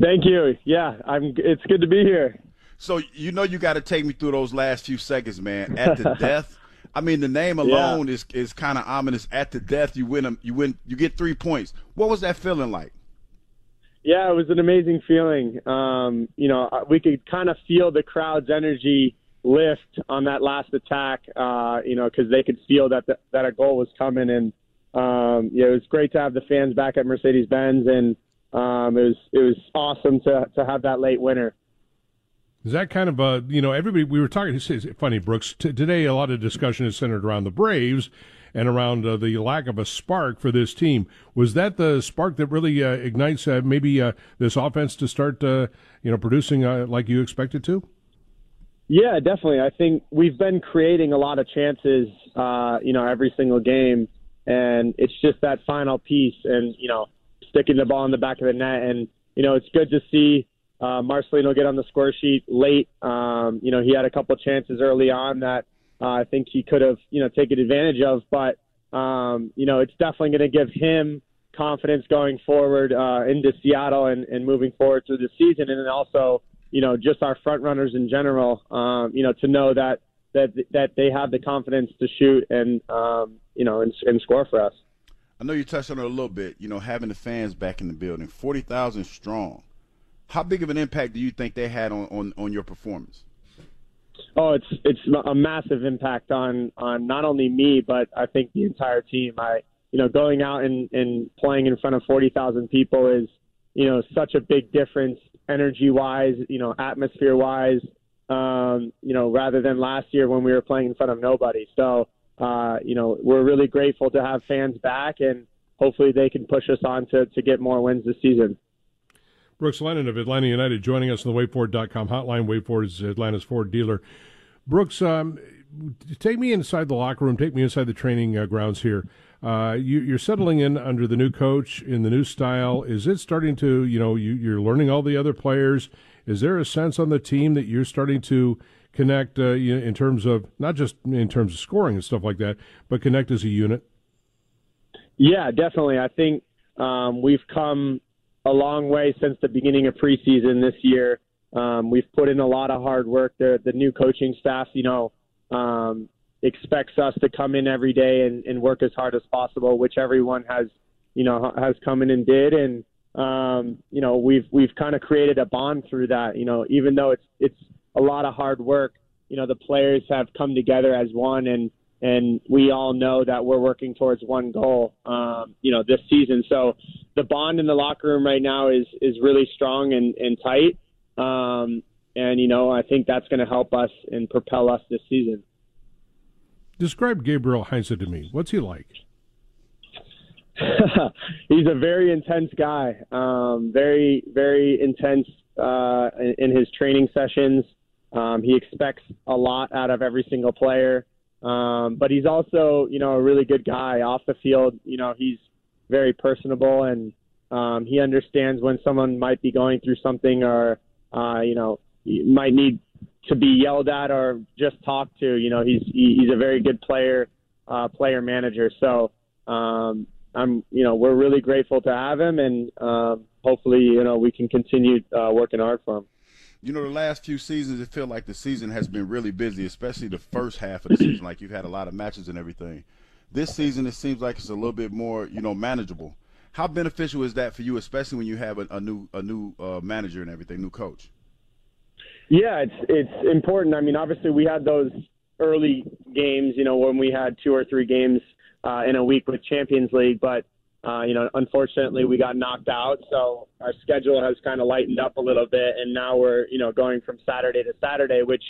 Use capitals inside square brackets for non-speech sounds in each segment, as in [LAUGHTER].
Thank you. Yeah, I'm. It's good to be here. So you know you got to take me through those last few seconds, man. At the [LAUGHS] death, I mean the name alone yeah. is is kind of ominous. At the death, you win them. You win. You get three points. What was that feeling like? Yeah, it was an amazing feeling. Um, you know, we could kind of feel the crowd's energy lift on that last attack. Uh, you know, because they could feel that the, that a goal was coming, and um, yeah, it was great to have the fans back at Mercedes Benz, and um, it was it was awesome to to have that late winner. Is that kind of a you know everybody we were talking? It's funny, Brooks. T- today, a lot of discussion is centered around the Braves and around uh, the lack of a spark for this team. Was that the spark that really uh, ignites uh, maybe uh, this offense to start uh, you know producing uh, like you expected to? Yeah, definitely. I think we've been creating a lot of chances, you know, every single game, and it's just that final piece, and you know, sticking the ball in the back of the net, and you know, it's good to see. Uh, Marcelino get on the score sheet late. Um, you know, he had a couple chances early on that uh, I think he could have, you know, taken advantage of. But, um, you know, it's definitely going to give him confidence going forward uh, into Seattle and, and moving forward through the season. And then also, you know, just our front runners in general, um, you know, to know that, that, that they have the confidence to shoot and, um, you know, and, and score for us. I know you touched on it a little bit, you know, having the fans back in the building, 40,000 strong. How big of an impact do you think they had on, on, on your performance? Oh, it's it's a massive impact on on not only me but I think the entire team. I you know going out and and playing in front of forty thousand people is you know such a big difference energy wise, you know atmosphere wise. Um, you know rather than last year when we were playing in front of nobody. So uh, you know we're really grateful to have fans back and hopefully they can push us on to to get more wins this season. Brooks Lennon of Atlanta United joining us on the WadeFord.com hotline. WadeFord is Atlanta's Ford dealer. Brooks, um, take me inside the locker room. Take me inside the training uh, grounds here. Uh, you, are settling in under the new coach in the new style. Is it starting to, you know, you, you're learning all the other players? Is there a sense on the team that you're starting to connect uh, in terms of not just in terms of scoring and stuff like that, but connect as a unit? Yeah, definitely. I think um, we've come a long way since the beginning of preseason this year. Um, we've put in a lot of hard work. The the new coaching staff, you know, um, expects us to come in every day and, and work as hard as possible, which everyone has, you know, has come in and did. And um, you know, we've we've kind of created a bond through that. You know, even though it's it's a lot of hard work, you know, the players have come together as one and and we all know that we're working towards one goal, um, you know, this season. So the bond in the locker room right now is is really strong and, and tight, um, and you know, I think that's going to help us and propel us this season. Describe Gabriel Heinze to me. What's he like? [LAUGHS] He's a very intense guy. Um, very very intense uh, in, in his training sessions. Um, he expects a lot out of every single player. Um, but he's also, you know, a really good guy off the field. You know, he's very personable and Um, he understands when someone might be going through something or, uh, you know, might need to be yelled at or just talked to. You know, he's he's a very good player, uh, player manager. So um, I'm, you know, we're really grateful to have him, and um, hopefully, you know, we can continue uh, working hard for him. You know, the last few seasons, it felt like the season has been really busy, especially the first half of the season. Like you've had a lot of matches and everything. This season, it seems like it's a little bit more, you know, manageable. How beneficial is that for you, especially when you have a, a new a new uh, manager and everything, new coach? Yeah, it's it's important. I mean, obviously, we had those early games, you know, when we had two or three games uh, in a week with Champions League, but uh, you know, unfortunately, we got knocked out, so our schedule has kind of lightened up a little bit, and now we're you know going from Saturday to Saturday, which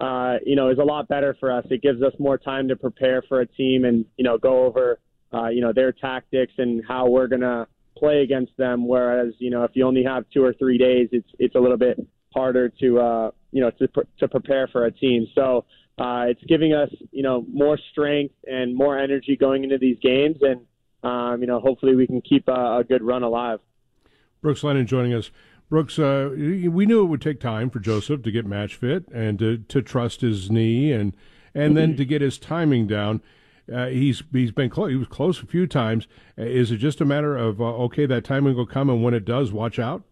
uh, you know is a lot better for us. It gives us more time to prepare for a team and you know go over uh, you know their tactics and how we're gonna play against them. Whereas you know if you only have two or three days, it's it's a little bit harder to uh, you know to to prepare for a team. So uh, it's giving us you know more strength and more energy going into these games and um, you know, hopefully we can keep a, a, good run alive. Brooks Lennon joining us. Brooks, uh, we knew it would take time for Josef to get match fit and to, to trust his knee and and then to get his timing down. Uh, he's he's been close. He was close a few times. Uh, is it just a matter of uh, okay, that timing will come, and when it does, watch out?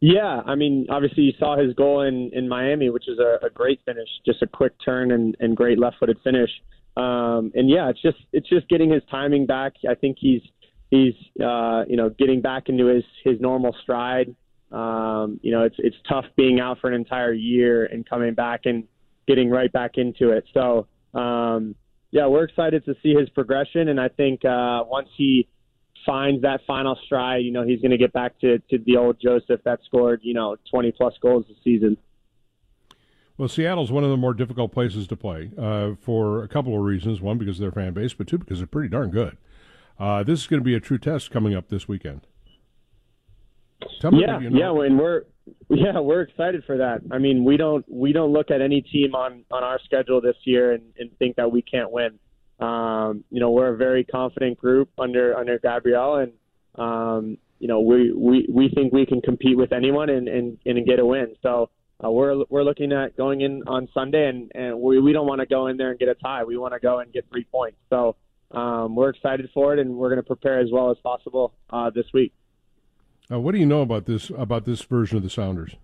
Yeah, I mean, obviously you saw his goal in in Miami, which is a, a great finish, just a quick turn and, and great left-footed finish. Um, and yeah, it's just it's just getting his timing back. I think he's he's uh, you know getting back into his his normal stride. Um, you know, it's it's tough being out for an entire year and coming back and getting right back into it. So um, yeah, we're excited to see his progression, and I think uh, once he finds that final stride, you know, he's going to get back to to the old Josef that scored you know 20 plus goals this season. Well, Seattle's one of the more difficult places to play uh, for a couple of reasons. One, because of their fan base, but two, because they're pretty darn good. Uh, this is going to be a true test coming up this weekend. Tell me yeah, you know. yeah, and we're yeah we're excited for that. I mean, we don't we don't look at any team on on our schedule this year and, and think that we can't win. Um, you know, we're a very confident group under under Gabriel, and um, you know we, we we think we can compete with anyone and and, and get a win. So uh, we're we're looking at going in on Sunday, and and we we don't want to go in there and get a tie. We want to go and get three points. So um, we're excited for it, and we're going to prepare as well as possible uh, this week. Uh, what do you know about this about this version of the Sounders?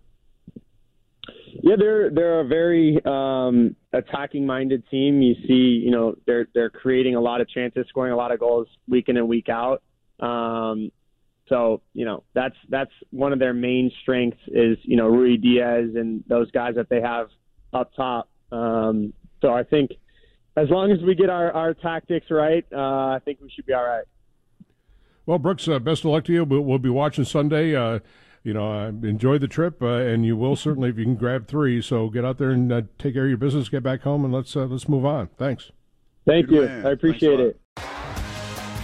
Yeah, they're they're a very um, attacking minded team. You see, you know, they're they're creating a lot of chances, scoring a lot of goals week in and week out. Um, so you know that's that's one of their main strengths is you know Ruidíaz and those guys that they have up top. Um, so I think as long as we get our, our tactics right, uh, I think we should be all right. Well, Brooks, uh, best of luck to you. We'll, we'll be watching Sunday. Uh, you know, uh, enjoy the trip, uh, and you will certainly if you can grab three. So get out there and uh, take care of your business. Get back home, and let's let's move on. Thanks. Thank Good you. Man. I appreciate it.